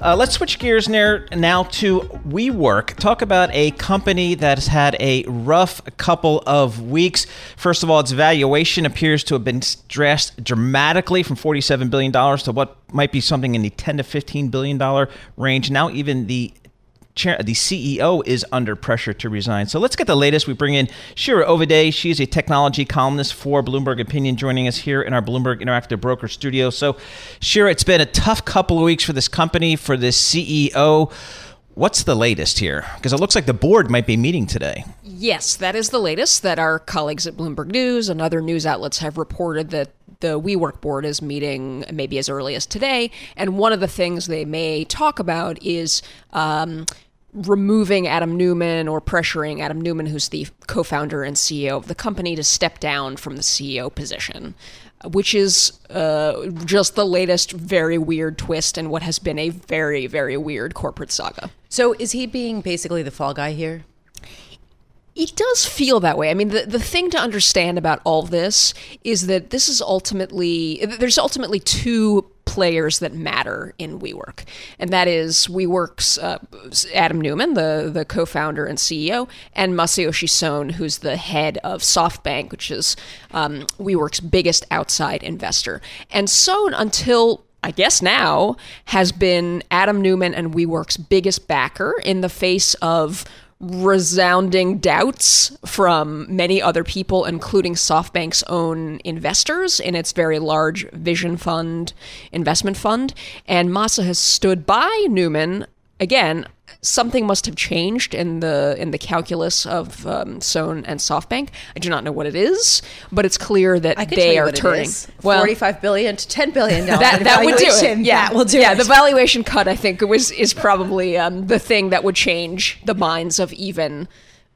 Uh, let's switch gears now to WeWork. Talk about a company that has had a rough couple of weeks. First of all, its valuation appears to have been stressed dramatically from $47 billion to what might be something in the 10 to $15 billion range. Now, even the chair, the CEO is under pressure to resign. So let's get the latest. We bring in Shira Ovide. She's a technology columnist for Bloomberg Opinion, joining us here in our Bloomberg Interactive Broker studio. So, Shira, it's been a tough couple of weeks for this company, for this CEO. What's the latest here? Because it looks like the board might be meeting today. Yes, that is the latest that our colleagues at Bloomberg News and other news outlets have reported that the WeWork board is meeting maybe as early as today. And one of the things they may talk about is um, removing Adam Neumann or pressuring Adam Neumann, who's the co founder and CEO of the company, to step down from the CEO position, which is uh, just the latest very weird twist in what has been a very, very weird corporate saga. So is he being basically the fall guy here? It does feel that way. I mean, the, the thing to understand about all this is that this is ultimately, there's ultimately two players that matter in WeWork, and that is WeWork's uh, Adam Neumann, the the co-founder and CEO, and Masayoshi Son, who's the head of SoftBank, which is um, WeWork's biggest outside investor. And Son, until I guess now, has been Adam Neumann and WeWork's biggest backer in the face of resounding doubts from many other people, including SoftBank's own investors in its very large Vision Fund investment fund. And Masa has stood by Neumann again something must have changed in the in the calculus of um, Son and SoftBank. I do not know what it is, but it's clear that they are turning well, forty-five billion to ten billion dollars. That, that would do it. Yeah, that will do yeah, it. the valuation cut I think was is probably um, the thing that would change the minds of even.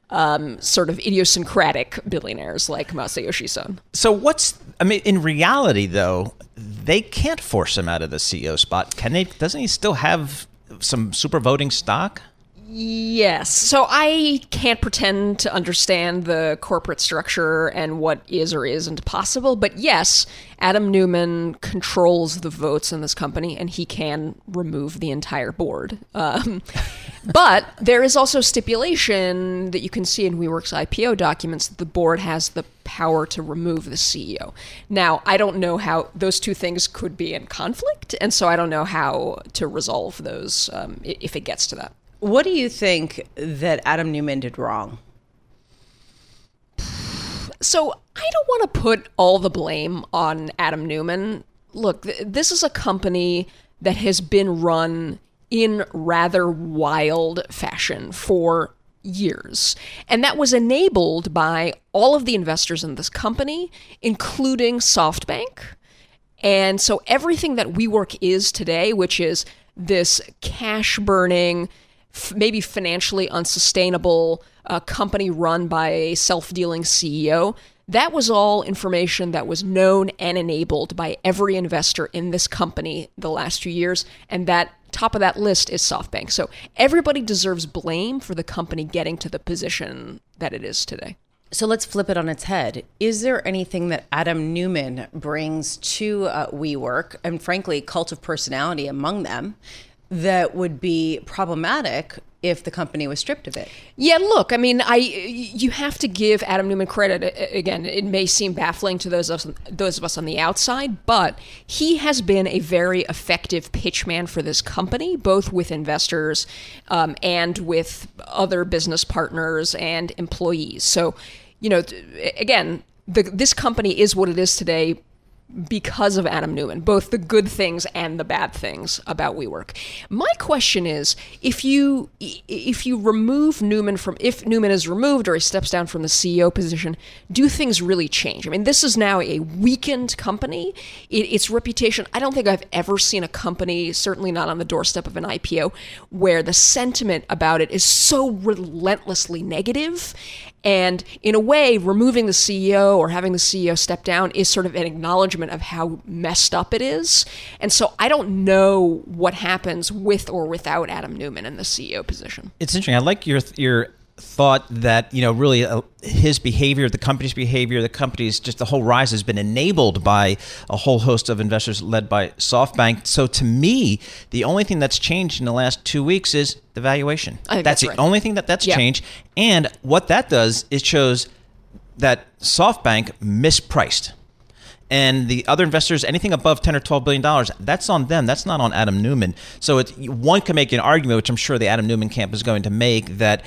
Um, sort of idiosyncratic billionaires like Masayoshi Son. So what's I mean in reality though they can't force him out of the CEO spot. Can they? Doesn't he still have some super voting stock? Yes. So I can't pretend to understand the corporate structure and what is or isn't possible, but yes, Adam Neumann controls the votes in this company and he can remove the entire board. Um, but there is also stipulation that you can see in WeWork's IPO documents that the board has the power to remove the CEO. Now, I don't know how those two things could be in conflict, and so I don't know how to resolve those um, if it gets to that. What do you think that Adam Neumann did wrong? So I don't want to put all the blame on Adam Neumann. Look, th- this is a company that has been run in rather wild fashion for years. And that was enabled by all of the investors in this company, including SoftBank. And so everything that WeWork is today, which is this cash burning, f- maybe financially unsustainable uh, company run by a self dealing CEO. That was all information that was known and enabled by every investor in this company the last few years. And that top of that list is SoftBank. So everybody deserves blame for the company getting to the position that it is today. So let's flip it on its head. Is there anything that Adam Neumann brings to uh, WeWork, and frankly, cult of personality among them, that would be problematic if the company was stripped of it. Yeah, look, I mean, I you have to give Adam Neumann credit. Again, it may seem baffling to those of us, those of us on the outside, but he has been a very effective pitchman for this company, both with investors um, and with other business partners and employees. So, you know, again, the, this company is what it is today because of Adam Neumann, both the good things and the bad things about WeWork. My question is, if you if you remove Neumann from if Neumann is removed or he steps down from the CEO position, do things really change? I mean, this is now a weakened company. It, its reputation. I don't think I've ever seen a company, certainly not on the doorstep of an IPO, where the sentiment about it is so relentlessly negative And in a way, removing the CEO or having the CEO step down is sort of an acknowledgement of how messed up it is. And so I don't know what happens with or without Adam Neumann in the CEO position. It's interesting. I like your your thought that you know really uh, his behavior the company's behavior the company's just the whole rise has been enabled by a whole host of investors led by softbank. So to me the only thing that's changed in the last two weeks is the valuation. That's, that's, the right. only thing that that's Yeah. changed. And what that does it shows that softbank mispriced. And the other investors anything above 10 or 12 billion dollars that's on them. That's not on adam neumann. So it, one can make an argument which i'm sure the adam neumann camp is going to make that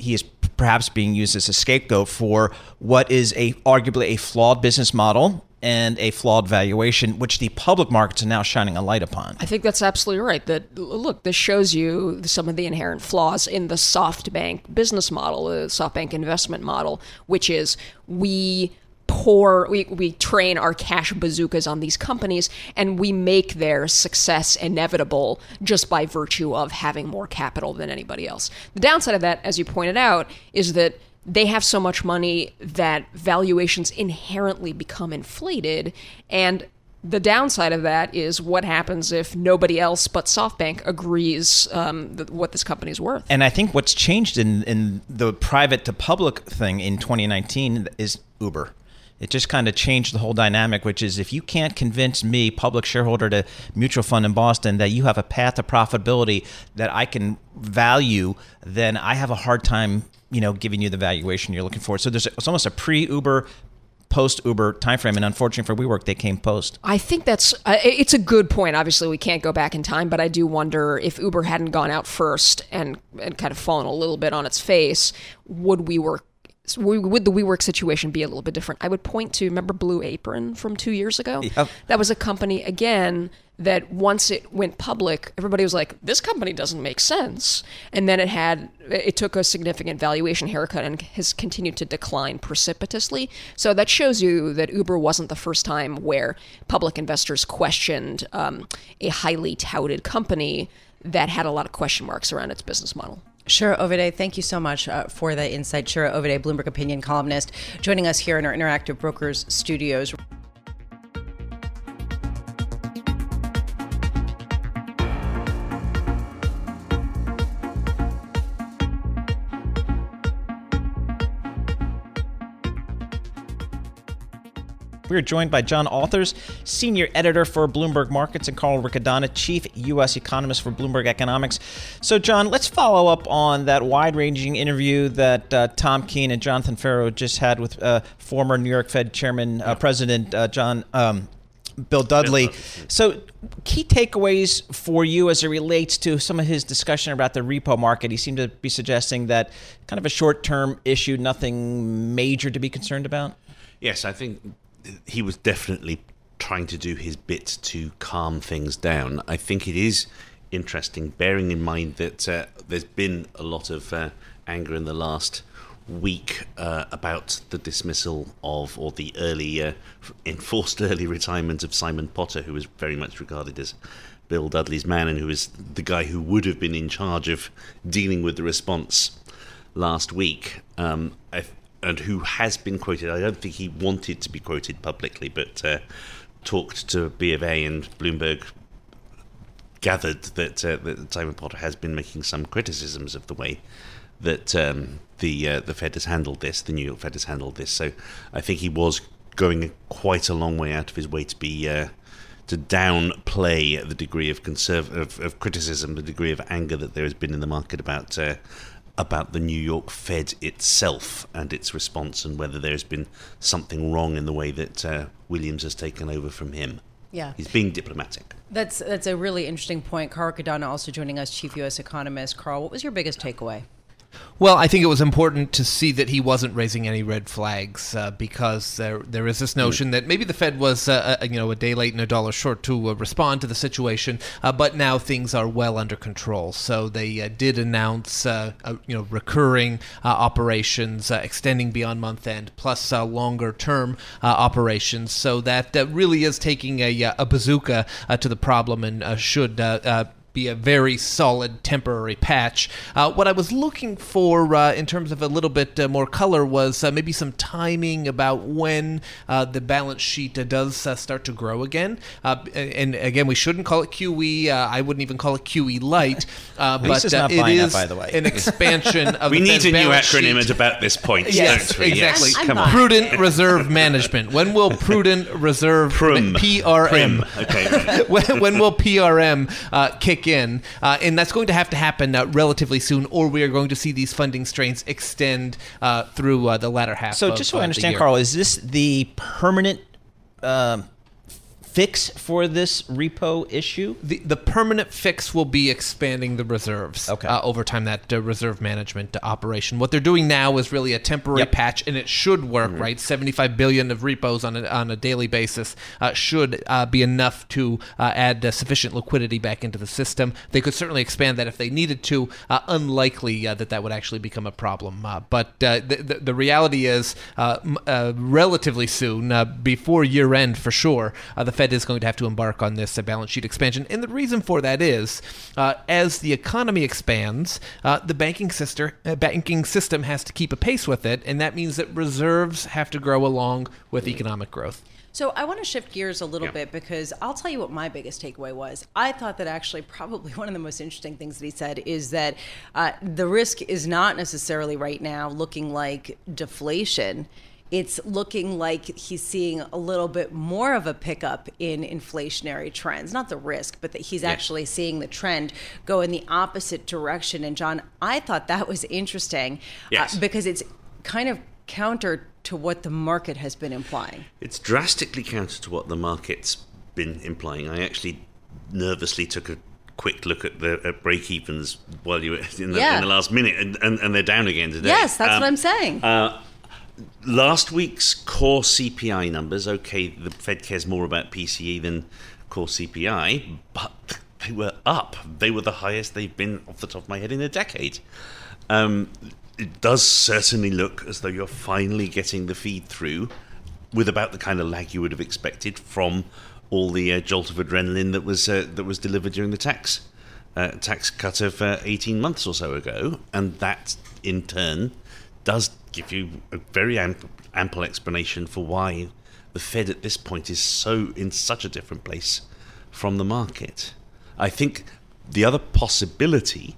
he is perhaps being used as a scapegoat for what is a arguably a flawed business model and a flawed valuation which the public markets are now shining a light upon I think that's absolutely right. That look, this shows you some of the inherent flaws in the SoftBank business model, the SoftBank investment model, which is we pour we, we train our cash bazookas on these companies and we make their success inevitable just by virtue of having more capital than anybody else. The downside of that, as you pointed out, is that they have so much money that valuations inherently become inflated and the downside of that is what happens if nobody else but SoftBank agrees um, th- what this company is worth. And I think what's changed in, in the private to public thing in 2019 is Uber. It just kind of changed the whole dynamic, which is if you can't convince me, public shareholder to mutual fund in Boston, that you have a path to profitability that I can value, then I have a hard time, you know, giving you the valuation you're looking for. So there's it's almost a pre-Uber, post-Uber timeframe, and unfortunately for WeWork, they came post. I think that's uh, it's a good point. Obviously, we can't go back in time, but I do wonder if Uber hadn't gone out first and and kind of fallen a little bit on its face, would WeWork would the WeWork situation be a little bit different? I would point to remember Blue Apron from two years ago. Yep. That was a company again that once it went public, everybody was like, "This company doesn't make sense," and then it had it took a significant valuation haircut and has continued to decline precipitously. So that shows you that Uber wasn't the first time where public investors questioned um, a highly touted company that had a lot of question marks around its business model. Shira Ovide, thank you so much uh, for the insight. Shira Ovide, Bloomberg Opinion columnist, joining us here in our Interactive Brokers studios. We are joined by John Authers, senior editor for Bloomberg Markets, and Carl Riccadonna, chief U.S. economist for Bloomberg Economics. So, John, let's follow up on that wide-ranging interview that uh, Tom Keene and Jonathan Ferro just had with uh, former New York Fed Chairman, uh, President uh, John. Um, Bill Dudley. So, key takeaways for you as it relates to some of his discussion about the repo market. He seemed to be suggesting that kind of a short term issue, nothing major to be concerned about. Yes, I think he was definitely trying to do his bit to calm things down. I think it is interesting, bearing in mind that uh, there's been a lot of uh, anger in the last week uh, about the dismissal of or the early uh, enforced early retirement of Simon Potter, who was very much regarded as Bill Dudley's man and who is the guy who would have been in charge of dealing with the response last week. Um, I, and who has been quoted. I don't think he wanted to be quoted publicly, but uh, talked to B of A and Bloomberg gathered that, uh, that Simon Potter has been making some criticisms of the way that um, the uh, the Fed has handled this, the New York Fed has handled this. So I think he was going quite a long way out of his way to be uh, to downplay the degree of conserv- of, of criticism, the degree of anger that there has been in the market about uh, about the New York Fed itself and its response, and whether there's been something wrong in the way that uh, Williams has taken over from him. Yeah. He's being diplomatic. That's that's a really interesting point. Carl Riccadonna also joining us, chief U.S. economist. Carl, what was your biggest takeaway? Well, I think it was important to see that he wasn't raising any red flags uh, because there there is this notion that maybe the Fed was uh, uh, you know a day late and a dollar short to uh, respond to the situation, uh, but now things are well under control. So they uh, did announce uh, uh, you know recurring uh, operations uh, extending beyond month end, plus uh, longer term uh, operations. So that uh, really is taking a, a bazooka uh, to the problem and uh, should. Be a very solid temporary patch. Uh, what I was looking for uh, in terms of a little bit uh, more color was uh, maybe some timing about when uh, the balance sheet uh, does uh, start to grow again. Uh, and again, we shouldn't call it QE. Uh, I wouldn't even call it QE light. Uh, but uh, it buying by the way. an expansion of We need a new acronym sheet. at about this point, Yes, exactly. Yes, come on. Prudent reserve management. When will prudent reserve Prum. PRM Prim. Okay. when, when will PRM uh, kick in? Uh, and that's going to have to happen uh, relatively soon, or we are going to see these funding strains extend uh, through uh, the latter half. So of, just so uh, I understand. Carl, is this the permanent um, fix for this repo issue? The, the permanent fix will be expanding the reserves Okay. uh, over time, that uh, reserve management operation. What they're doing now is really a temporary Yep. patch, and it should work, right? 75 billion of repos on a, on a daily basis uh, should uh, be enough to uh, add uh, sufficient liquidity back into the system. They could certainly expand that if they needed to. Uh, unlikely uh, that that would actually become a problem. Uh, but uh, the, the, the reality is, uh, m- uh, relatively soon, uh, before year end for sure, uh, the Fed is going to have to embark on this uh, balance sheet expansion. And the reason for that is, uh, as the economy expands, uh, the banking system uh, banking system has to keep a pace with it, and that means that reserves have to grow along with economic growth. So I want to shift gears a little Yeah. bit because I'll tell you what my biggest takeaway was. I thought that actually probably one of the most interesting things that he said is that uh, the risk is not necessarily right now looking like deflation. It's looking like he's seeing a little bit more of a pickup in inflationary trends. Not the risk, but that he's actually seeing the trend go in the opposite direction. And John, I thought that was interesting Yes. uh, because it's kind of counter to what the market has been implying. It's drastically counter to what the market's been implying. I actually nervously took a quick look at the at break evens while you were in the, Yeah. in the last minute, and, and, and they're down again today. Yes, that's Um, what I'm saying. Last week's core CPI numbers, okay, the Fed cares more about PCE than core CPI, but they were up. They were the highest they've been off the top of my head in a decade. Um, it does certainly look as though you're finally getting the feed through with about the kind of lag you would have expected from all the uh, jolt of adrenaline that was uh, that was delivered during the tax uh, tax cut of uh, 18 months or so ago, and that in turn does give you a very amp- ample explanation for why the Fed at this point is so in such a different place from the market. I think the other possibility,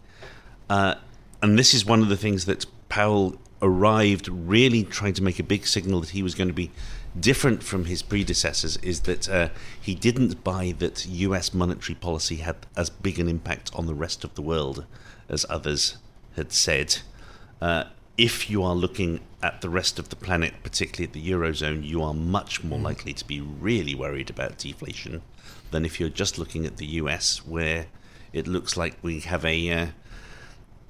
uh, and this is one of the things that Powell arrived really trying to make a big signal that he was going to be different from his predecessors, is that uh, he didn't buy that US monetary policy had as big an impact on the rest of the world as others had said. Uh, if you are looking at the rest of the planet, particularly at the Eurozone, you are much more likely to be really worried about deflation than if you're just looking at the US, where it looks like we have a, uh,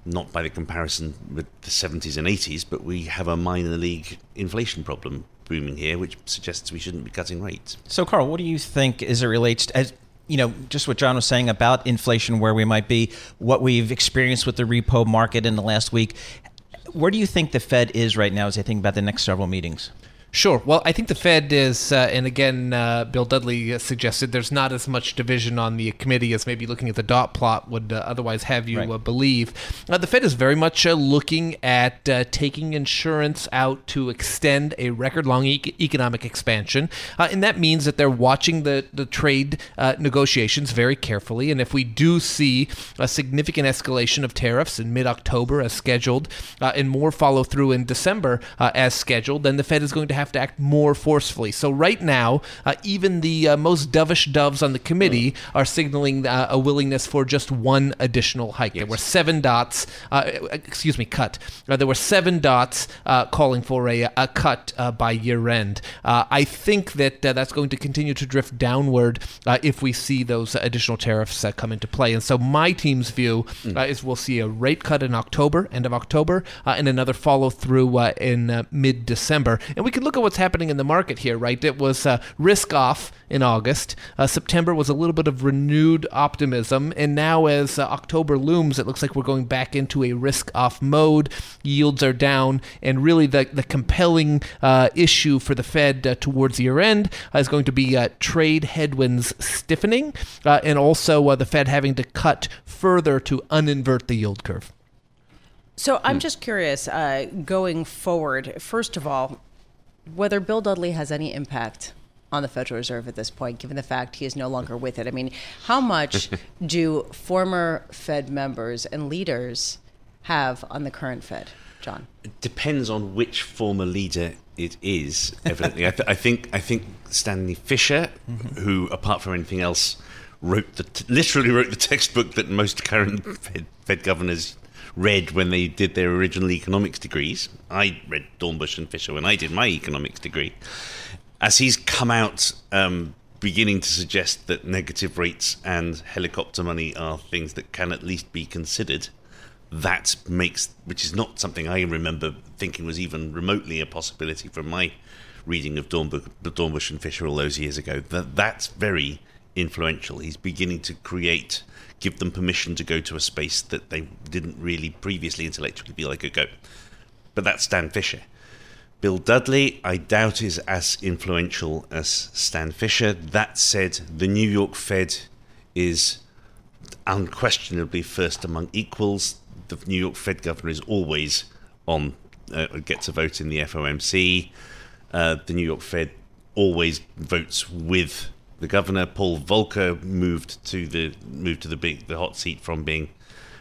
not by the comparison with the 70s and 80s, but we have a minor league inflation problem booming here, which suggests we shouldn't be cutting rates. So, Carl, what do you think as it relates to, as you know, just what John was saying about inflation, where we might be, what we've experienced with the repo market in the last week? Where do you think the Fed is right now as they think about the next several meetings? Sure. Well, I think the Fed is, uh, and again, uh, Bill Dudley suggested there's not as much division on the committee as maybe looking at the dot plot would uh, otherwise have you Right. uh, believe. Uh, the Fed is very much uh, looking at uh, taking insurance out to extend a record long e- economic expansion. Uh, and that means that they're watching the, the trade uh, negotiations very carefully. And if we do see a significant escalation of tariffs in mid October as scheduled, uh, and more follow through in December uh, as scheduled, then the Fed is going to have to act more forcefully. So, right now, uh, even the uh, most dovish doves on the committee are signaling uh, a willingness for just one additional hike. There were seven dots, uh, excuse me, cut. Uh, there were seven dots uh, calling for a, a cut uh, by year end. Uh, I think that uh, that's going to continue to drift downward uh, if we see those additional tariffs uh, come into play. And so, my team's view uh, is we'll see a rate cut in October, end of October, uh, and another follow through uh, in uh, mid December. And we could look look at what's happening in the market here, right? It was uh, risk off in August. Uh, September was a little bit of renewed optimism, and now as uh, October looms, it looks like we're going back into a risk off mode. Yields are down, and really the the compelling uh, issue for the Fed uh, towards year end is going to be trade headwinds stiffening, and also the Fed having to cut further to uninvert the yield curve. So I'm just curious, uh, going forward, first of all, whether Bill Dudley has any impact on the Federal Reserve at this point, given the fact he is no longer with it. I mean, how much do former Fed members and leaders have on the current Fed, John? It depends on which former leader it is. Evidently, I, th- I, think I think Stanley Fischer, mm-hmm. who, apart from anything else, wrote the t- literally wrote the textbook that most current Fed, Fed governors read when they did their original economics degrees. I read Dornbusch and Fischer when I did my economics degree. As he's come out um, beginning to suggest that negative rates and helicopter money are things that can at least be considered, that makes, which is not something I remember thinking was even remotely a possibility from my reading of Dornbusch, and Fischer all those years ago. That that's very influential. He's beginning to create give them permission to go to a space that they didn't really previously intellectually feel they could go. But that's Stan Fischer. Bill Dudley, I doubt, is as influential as Stan Fischer. That said, the New York Fed is unquestionably first among equals. The New York Fed governor is always on, uh, gets a vote in the FOMC. Uh, the New York Fed always votes with the governor Paul Volcker moved to the moved to the big the hot seat from being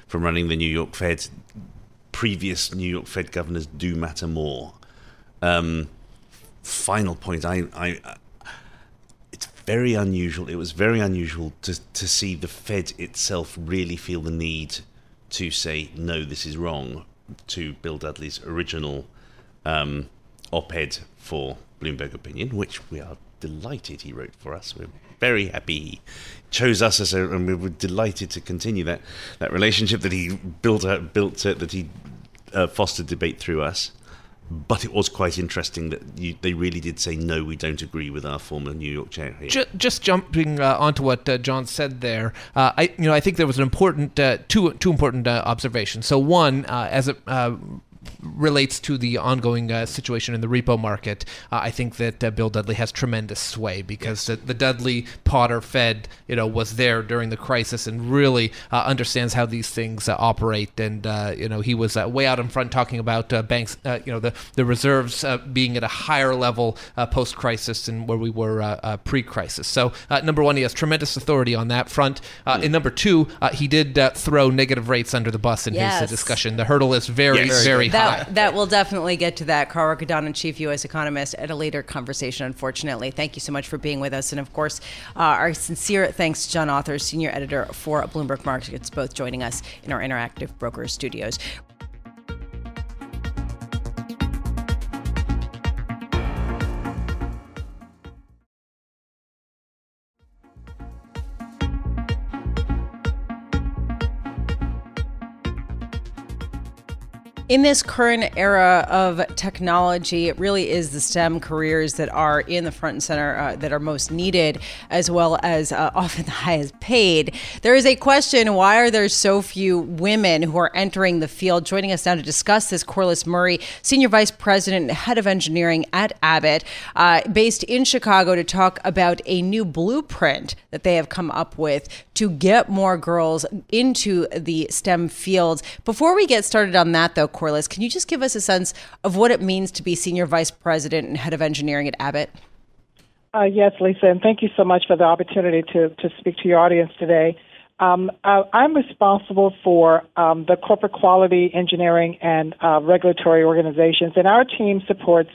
from running the New York Fed. Previous New York Fed governors do matter more. Um, final point, I, I, it's very unusual. It was very unusual to to see the Fed itself really feel the need to say no, this is wrong to Bill Dudley's original um, op-ed for Bloomberg Opinion, which we are delighted he wrote for us. We're very happy he chose us as a, and we were delighted to continue that that relationship that he built out, built it, that he uh, fostered debate through us. But it was quite interesting that you, they really did say no, we don't agree with our former New York chair. Just, just jumping uh, onto what uh, John said there, uh, I you know I think there was an important uh, two two important uh, observations. So one, as it relates to the ongoing uh, situation in the repo market, uh, I think that uh, Bill Dudley has tremendous sway because yes. the, the, Dudley Potter Fed, you know, was there during the crisis and really uh, understands how these things uh, operate. And uh, you know, he was way out in front talking about banks, you know, the the reserves being at a higher level post crisis than where we were pre crisis. So number one, he has tremendous authority on that front. Mm. And number two, he did throw negative rates under the bus in yes. his discussion. The hurdle is very, yes. very that, that will definitely get to that. Carl Riccadonna, chief U.S. economist, at a later conversation, unfortunately. Thank you so much for being with us. And of course, uh, our sincere thanks to John Authers, senior editor for Bloomberg Markets, both joining us in our interactive broker studios. In this current era of technology, it really is the STEM careers that are in the front and center uh, that are most needed, as well as uh, often the highest paid. There is a question why are there so few women who are entering the field? Joining us now to discuss this, Corlis Murray, Senior Vice President and Head of Engineering at Abbott, uh, based in Chicago, to talk about a new blueprint that they have come up with to get more girls into the STEM fields. Before we get started on that, though, Corlis, can you just give us a sense of what it means to be Senior Vice President and Head of Engineering at Abbott? Uh, yes, Lisa, and thank you so much for the opportunity to, to speak to your audience today. Um, I'm responsible for um, the corporate quality engineering and uh, regulatory organizations, and our team supports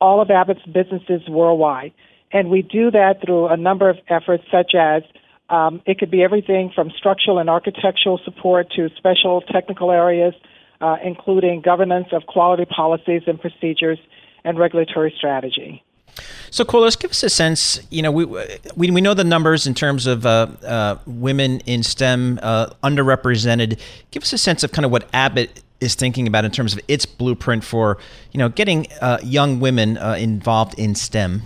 all of Abbott's businesses worldwide. And we do that through a number of efforts, such as um, it could be everything from structural and architectural support to special technical areas, uh, including governance of quality policies and procedures and regulatory strategy. So, Corlis, give us a sense. You know, we we, we know the numbers in terms of uh, uh, women in STEM uh, underrepresented. Give us a sense of kind of what Abbott is thinking about in terms of its blueprint for, you know, getting uh, young women uh, involved in STEM?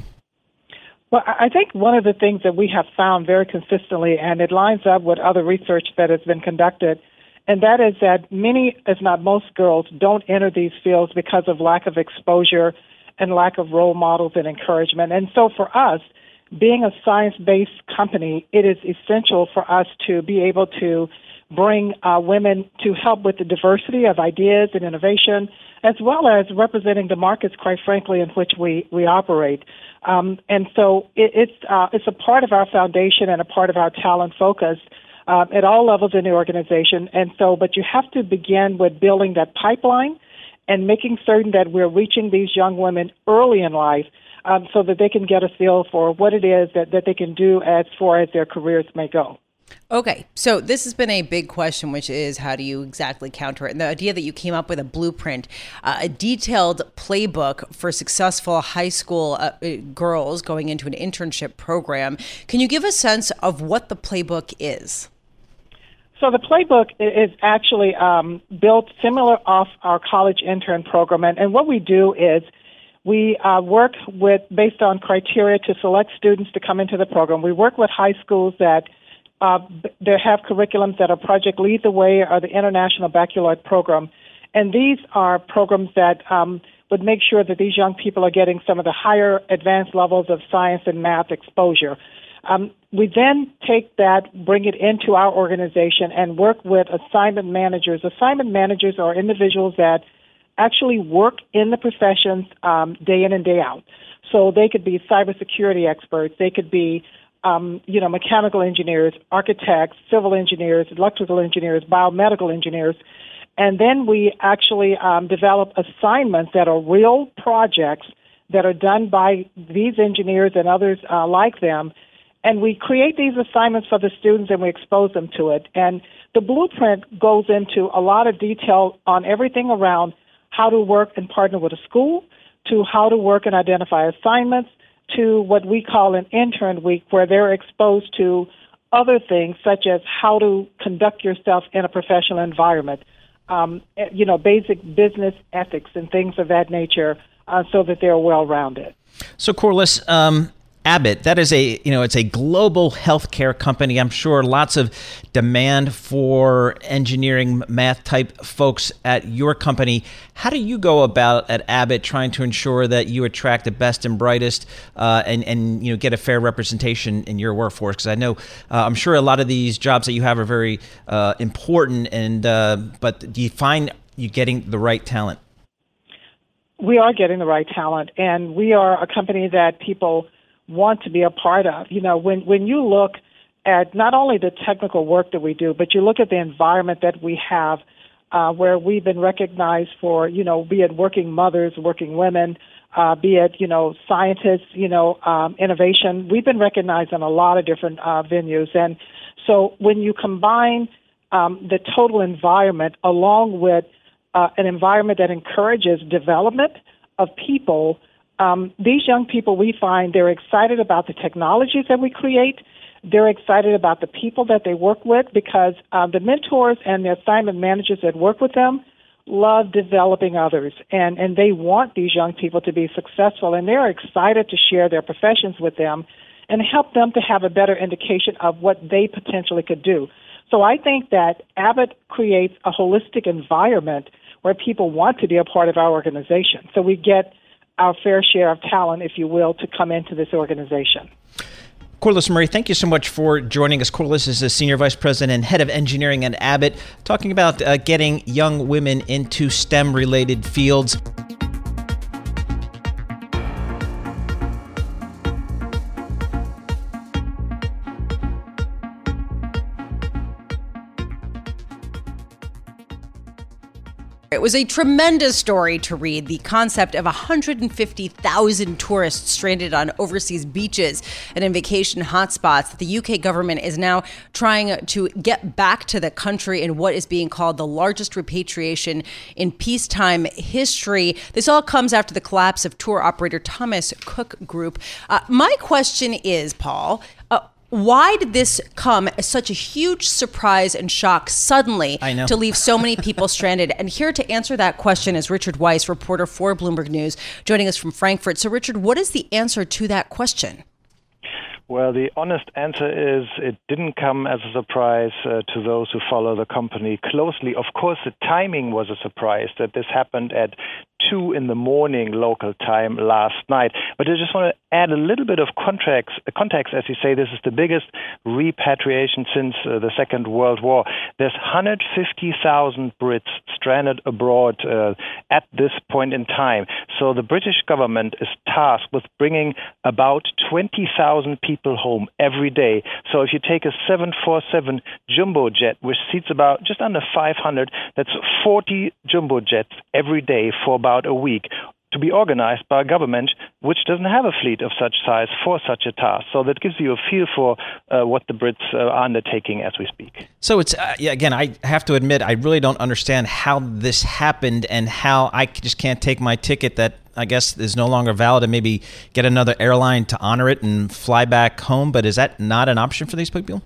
Well, I think one of the things that we have found very consistently, and it lines up with other research that has been conducted, and that is that many, if not most girls, don't enter these fields because of lack of exposure and lack of role models and encouragement. And so for us, being a science based company, it is essential for us to be able to bring uh, women to help with the diversity of ideas and innovation, as well as representing the markets, quite frankly, in which we, we operate. Um, and so it, it's, uh, it's a part of our foundation and a part of our talent focus. Uh, at all levels in the organization. And so, but you have to begin with building that pipeline and making certain that we're reaching these young women early in life um, so that they can get a feel for what it is that, that they can do as far as their careers may go. Okay, so this has been a big question, which is how do you exactly counter it? And the idea that you came up with a blueprint, uh, a detailed playbook for successful high school uh, uh girls going into an internship program. Can you give a sense of what the playbook is? So the playbook is actually um, built similar off our college intern program, and, and what we do is we uh, work with based on criteria to select students to come into the program. We work with high schools that uh, they have curriculums that are Project Lead the Way or the International Baccalaureate Program, and these are programs that um, would make sure that these young people are getting some of the higher advanced levels of science and math exposure. Um, we then take that, bring it into our organization, and work with assignment managers. Assignment managers are individuals that actually work in the professions um, day in and day out. So they could be cybersecurity experts, they could be um, you know, mechanical engineers, architects, civil engineers, electrical engineers, biomedical engineers. And then we actually um, develop assignments that are real projects that are done by these engineers and others uh, like them. And we create these assignments for the students and we expose them to it. And the blueprint goes into a lot of detail on everything around how to work and partner with a school, to how to work and identify assignments, to what we call an intern week, where they're exposed to other things such as how to conduct yourself in a professional environment, um, eh, you know, basic business ethics and things of that nature, uh, so that they're well rounded. So, Corlis, um, Abbott, that is a you know it's a global healthcare company. I'm sure lots of demand for engineering, math type folks at your company. How do you go about at Abbott trying to ensure that you attract the best and brightest, uh, and and you know get a fair representation in your workforce? Because I know uh, I'm sure a lot of these jobs that you have are very uh, important, and uh, but do you find you getting the right talent? We are getting the right talent, and we are a company that people want to be a part of. You know, when when you look at not only the technical work that we do, but you look at the environment that we have, uh, where we've been recognized for, you know, be it working mothers, working women, uh, be it, you know, scientists, you know, um, innovation. We've been recognized in a lot of different uh, venues. And so when you combine um, the total environment along with uh, an environment that encourages development of people, um, these young people, we find they're excited about the technologies that we create. They're excited about the people that they work with because uh, the mentors and the assignment managers that work with them love developing others and, and they want these young people to be successful and they're excited to share their professions with them and help them to have a better indication of what they potentially could do. So I think that Abbott creates a holistic environment where people want to be a part of our organization. So we get our fair share of talent, if you will, to come into this organization. Corlis Murray, thank you so much for joining us. Corliss is a senior vice president and head of engineering at Abbott, talking about uh, getting young women into STEM related fields. Was a tremendous story to read. The concept of 150,000 tourists stranded on overseas beaches and in vacation hotspots. The UK government is now trying to get back to the country in what is being called the largest repatriation in peacetime history. This all comes after the collapse of tour operator Thomas Cook Group. Uh, my question is, Paul, uh, Why did this come as such a huge surprise and shock suddenly I know. to leave so many people stranded? And here to answer that question is Richard Weiss, reporter for Bloomberg News, joining us from Frankfurt. So, Richard, what is the answer to that question? Well, the honest answer is it didn't come as a surprise uh, to those who follow the company closely. Of course, the timing was a surprise that this happened at 2 in the morning local time last night. But I just want to add a little bit of context, context as you say, this is the biggest repatriation since uh, the Second World War. There's 150,000 Brits stranded abroad uh, at this point in time. So the British government is tasked with bringing about 20,000 people home every day. So if you take a 747 jumbo jet, which seats about just under 500, that's 40 jumbo jets every day for about about a week to be organized by a government which doesn't have a fleet of such size for such a task. So that gives you a feel for uh, what the Brits uh, are undertaking as we speak. So it's uh, yeah, again, I have to admit, I really don't understand how this happened and how I just can't take my ticket that I guess is no longer valid and maybe get another airline to honor it and fly back home. But is that not an option for these people?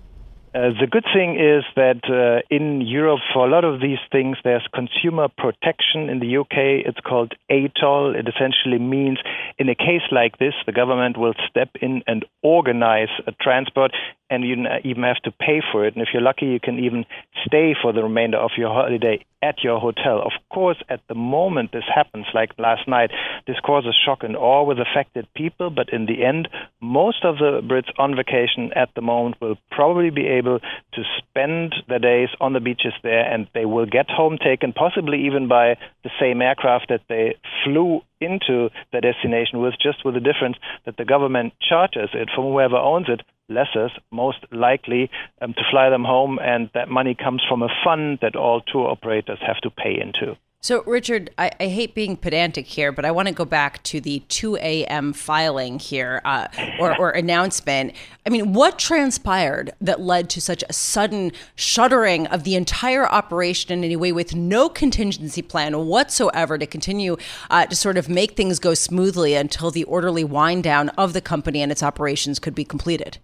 Uh, the good thing is that uh, in Europe, for a lot of these things, there's consumer protection. In the UK, it's called ATOL. It essentially means in a case like this, the government will step in and organize a transport and you even have to pay for it. And if you're lucky, you can even stay for the remainder of your holiday at your hotel. Of course, at the moment this happens, like last night, this causes shock and awe with affected people. But in the end, most of the Brits on vacation at the moment will probably be able to spend their days on the beaches there, and they will get home taken, possibly even by the same aircraft that they flew into the destination with, just with the difference that the government charges it from whoever owns it lessors, most likely um, to fly them home, and that money comes from a fund that all tour operators have to pay into. So, Richard, I, I, hate being pedantic here, but I want to go back to the 2 a.m. filing here uh, or, or, announcement. I mean, what transpired that led to such a sudden shuttering of the entire operation in any way with no contingency plan whatsoever to continue uh, to sort of make things go smoothly until the orderly wind down of the company and its operations could be completed?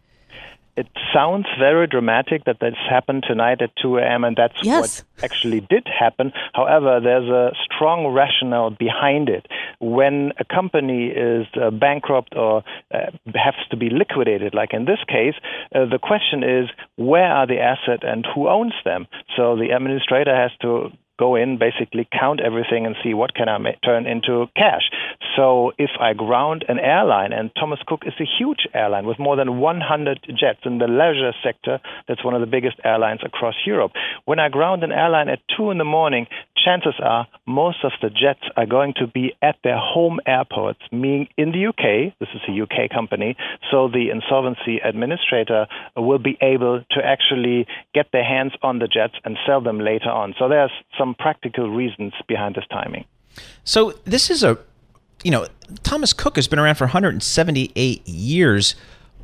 It sounds very dramatic that this happened tonight at 2 a.m. and that's yes. what actually did happen. However, there's a strong rationale behind it. When a company is uh, bankrupt or uh, has to be liquidated, like in this case, uh, the question is where are the assets and who owns them? So the administrator has to go in, basically count everything and see what can I ma- turn into cash. So if I ground an airline, and Thomas Cook is a huge airline with more than 100 jets in the leisure sector, that's one of the biggest airlines across Europe. When I ground an airline at 2 in the morning, chances are most of the jets are going to be at their home airports, meaning in the UK. This is a UK company, so the insolvency administrator will be able to actually get their hands on the jets and sell them later on. So there's some practical reasons behind this timing. So this is a, you know, Thomas Cook has been around for 178 years.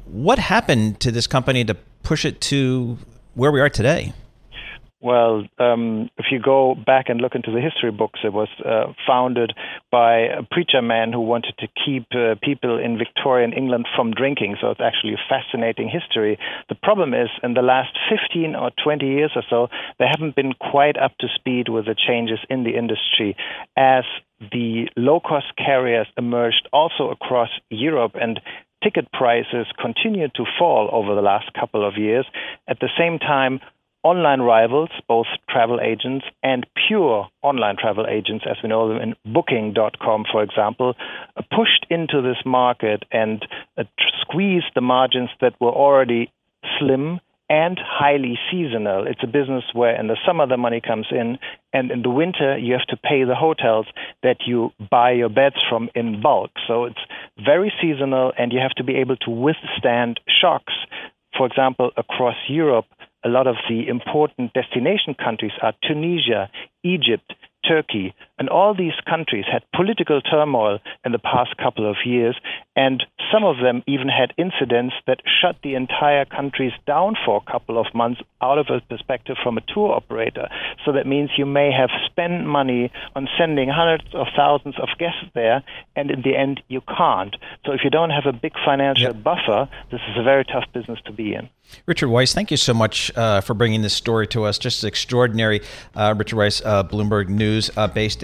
What happened to this company to push it to where we are today? Well, um, if you go back and look into the history books, it was uh, founded by a preacher man who wanted to keep uh, people in Victorian England from drinking. So it's actually a fascinating history. The problem is, in the last 15 or 20 years or so, they haven't been quite up to speed with the changes in the industry as the low cost carriers emerged also across Europe and ticket prices continued to fall over the last couple of years. At the same time, online rivals, both travel agents and pure online travel agents, as we know them in Booking.com, for example, pushed into this market and uh, squeezed the margins that were already slim and highly seasonal. It's a business where in the summer the money comes in, and in the winter you have to pay the hotels that you buy your beds from in bulk. So it's very seasonal, and you have to be able to withstand shocks. For example, across Europe, a lot of the important destination countries are Tunisia, Egypt, Turkey. And all these countries had political turmoil in the past couple of years, and some of them even had incidents that shut the entire countries down for a couple of months out of a perspective from a tour operator. So that means you may have spent money on sending hundreds of thousands of guests there, and in the end, you can't. So if you don't have a big financial yep. buffer, this is a very tough business to be in. Richard Weiss, thank you so much uh, for bringing this story to us. Just extraordinary. Uh, Richard Weiss, uh, Bloomberg News, uh, based